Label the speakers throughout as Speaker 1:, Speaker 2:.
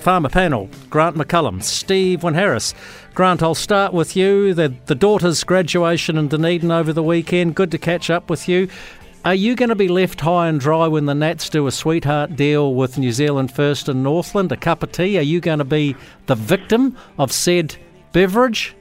Speaker 1: the farmer panel, Grant McCallum, Steve Harris. Grant, I'll start with you. The, the daughter's graduation in Dunedin over the weekend. Good to catch up with you. Are you going to be left high and dry when the Nats do a sweetheart deal with New Zealand First and Northland? A cup of tea? Are you going to be the victim of said beverage?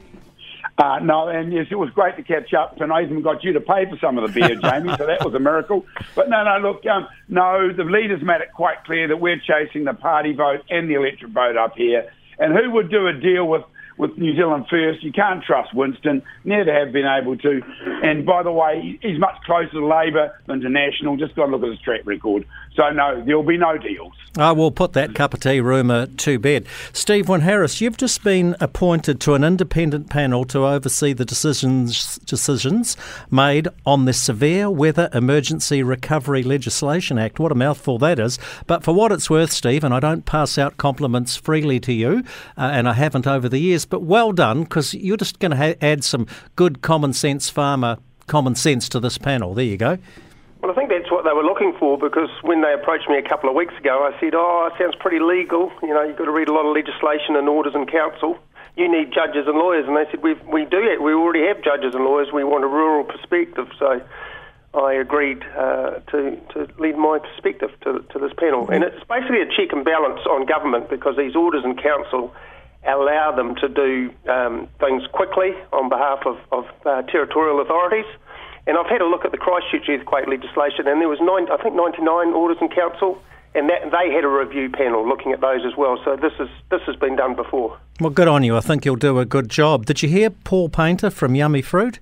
Speaker 2: Uh, no, and yes, it was great to catch up. And I even got you to pay for some of the beer, Jamie, so that was a miracle. But no, no, look, um, no, the leaders made it quite clear that we're chasing the party vote and the electorate vote up here. And who would do a deal with with New Zealand first. You can't trust Winston, never have been able to. And by the way, he's much closer to Labor than to National. Just got to look at his track record. So, no, there'll be no deals.
Speaker 1: I will put that cup of tea rumour to bed. Steve Wyn-Harris, you've just been appointed to an independent panel to oversee the decisions decisions made on the Severe Weather Emergency Recovery Legislation Act. What a mouthful that is. But for what it's worth, Steve, and I don't pass out compliments freely to you, uh, and I haven't over the years, but well done because you're just going to ha- add some good common sense farmer common sense to this panel. There you go.
Speaker 3: Well, I think that's what they were looking for because when they approached me a couple of weeks ago, I said, "Oh, it sounds pretty legal. You know, you've got to read a lot of legislation and orders and council. You need judges and lawyers." And they said, "We we do it. We already have judges and lawyers. We want a rural perspective." So. I agreed uh, to, to lead my perspective to, to this panel. And it's basically a check and balance on government because these orders and council allow them to do um, things quickly on behalf of, of uh, territorial authorities. And I've had a look at the Christchurch earthquake legislation, and there was nine, I think 99 orders in council, and that, they had a review panel looking at those as well. So this is this has been done before.
Speaker 1: Well, good on you. I think you'll do a good job. Did you hear Paul Paynter from Yummy Fruit?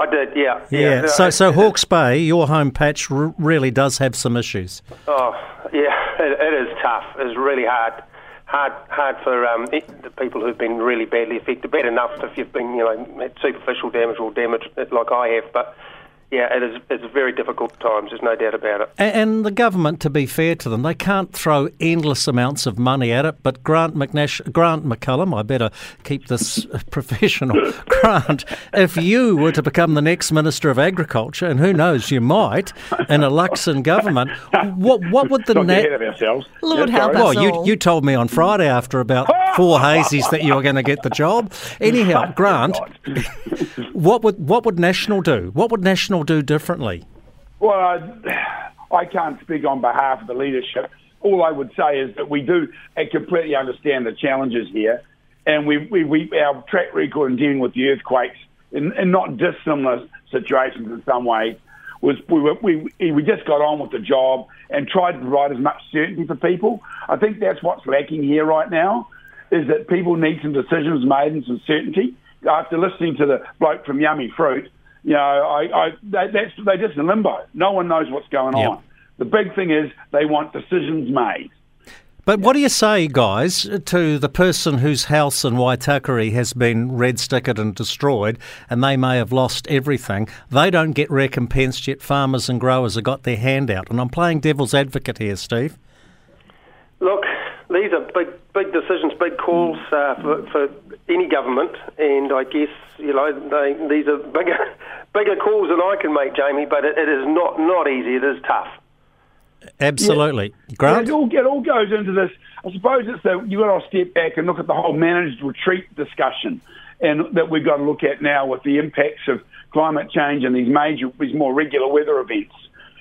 Speaker 3: I did, yeah.
Speaker 1: Yeah. yeah. So, so Hawke's Bay, your home patch, r- really does have some issues.
Speaker 3: Oh, yeah. It, it is tough. It's really hard hard hard for um, the people who've been really badly affected. Bad enough if you've been you know had superficial damage or damage like I have, but yeah, it is. It's very difficult times. There's no doubt about it.
Speaker 1: And, the government, to be fair to them, they can't throw endless amounts of money at it. But Grant McNash, Grant McCallum, I better keep this professional. Grant, if you were to become the next Minister of Agriculture, and who knows, you might in a Luxon government, what what would the
Speaker 2: nat- ahead of ourselves?
Speaker 4: Lord help us
Speaker 1: Well, you you told me on Friday after about four hazies that you were going to get the job. Anyhow, Grant, what would what would National do? What would National do differently?
Speaker 2: Well, I, I can't speak on behalf of the leadership. All I would say is that we do completely understand the challenges here, and we, we, we our track record in dealing with the earthquakes in, in not dissimilar situations in some ways was we, were, we we just got on with the job and tried to provide as much certainty for people. I think that's what's lacking here right now, is that people need some decisions made and some certainty. After listening to the bloke from Yummy Fruit, you know, I, I they, that's they're just in limbo. No one knows what's going yep. on. The big thing is they want decisions made.
Speaker 1: But what do you say, guys, to the person whose house in Waitakere has been red stickered and destroyed and they may have lost everything? They don't get recompensed yet farmers and growers have got their hand out. And I'm playing devil's advocate here, Steve.
Speaker 3: Look, these are big, big decisions, big calls uh, for, for any government, and I guess you know they, these are bigger, bigger calls than I can make, Jamie. But it, it is not not easy. It is tough.
Speaker 1: Absolutely, yeah. Grant.
Speaker 2: it, all, it all goes into this. I suppose it's that you've got to step back and look at the whole managed retreat discussion, and that we've got to look at now with the impacts of climate change and these major, these more regular weather events.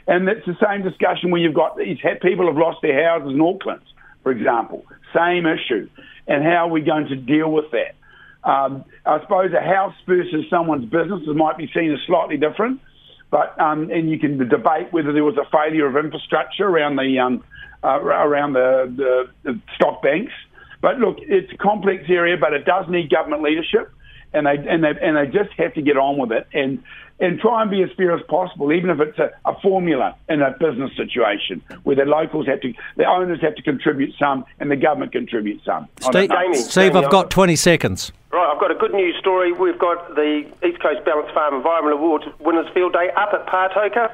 Speaker 2: And it's the same discussion where you've got these people have lost their houses in Auckland, for example. Same issue. And how are we going to deal with that? Um, I suppose a house versus someone's business might be seen as slightly different, but um, and you can debate whether there was a failure of infrastructure around the um, uh, around the, the, the stock banks. But look, it's a complex area, but it does need government leadership, and they and they and they just have to get on with it and and try and be as fair as possible, even if it's a, a formula in a business situation where the locals have to, the owners have to contribute some, and the government contributes some.
Speaker 1: Steve, Steve I've got 20 seconds.
Speaker 3: Right, I've got a good news story. We've got the East Coast Balanced Farm Environment Awards Winners Field Day up at Patoka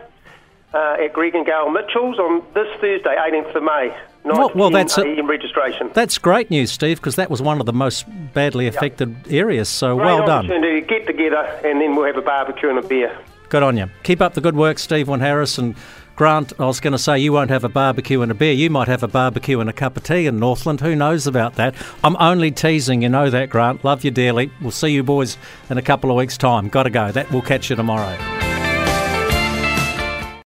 Speaker 3: uh, at Greg and Gail Mitchell's on this Thursday, 18th of May.
Speaker 1: Well, well that's a,
Speaker 3: registration.
Speaker 1: That's great news, Steve, because that was one of the most badly affected yep. areas. So
Speaker 3: great
Speaker 1: well done.
Speaker 3: to get together, and then we'll have a barbecue and a beer.
Speaker 1: Good on you. Keep up the good work, Steve Harris, and Grant, I was going to say you won't have a barbecue and a beer. You might have a barbecue and a cup of tea in Northland. Who knows about that? I'm only teasing. You know that, Grant. Love you dearly. We'll see you boys in a couple of weeks' time. Got to go. That We'll catch you tomorrow.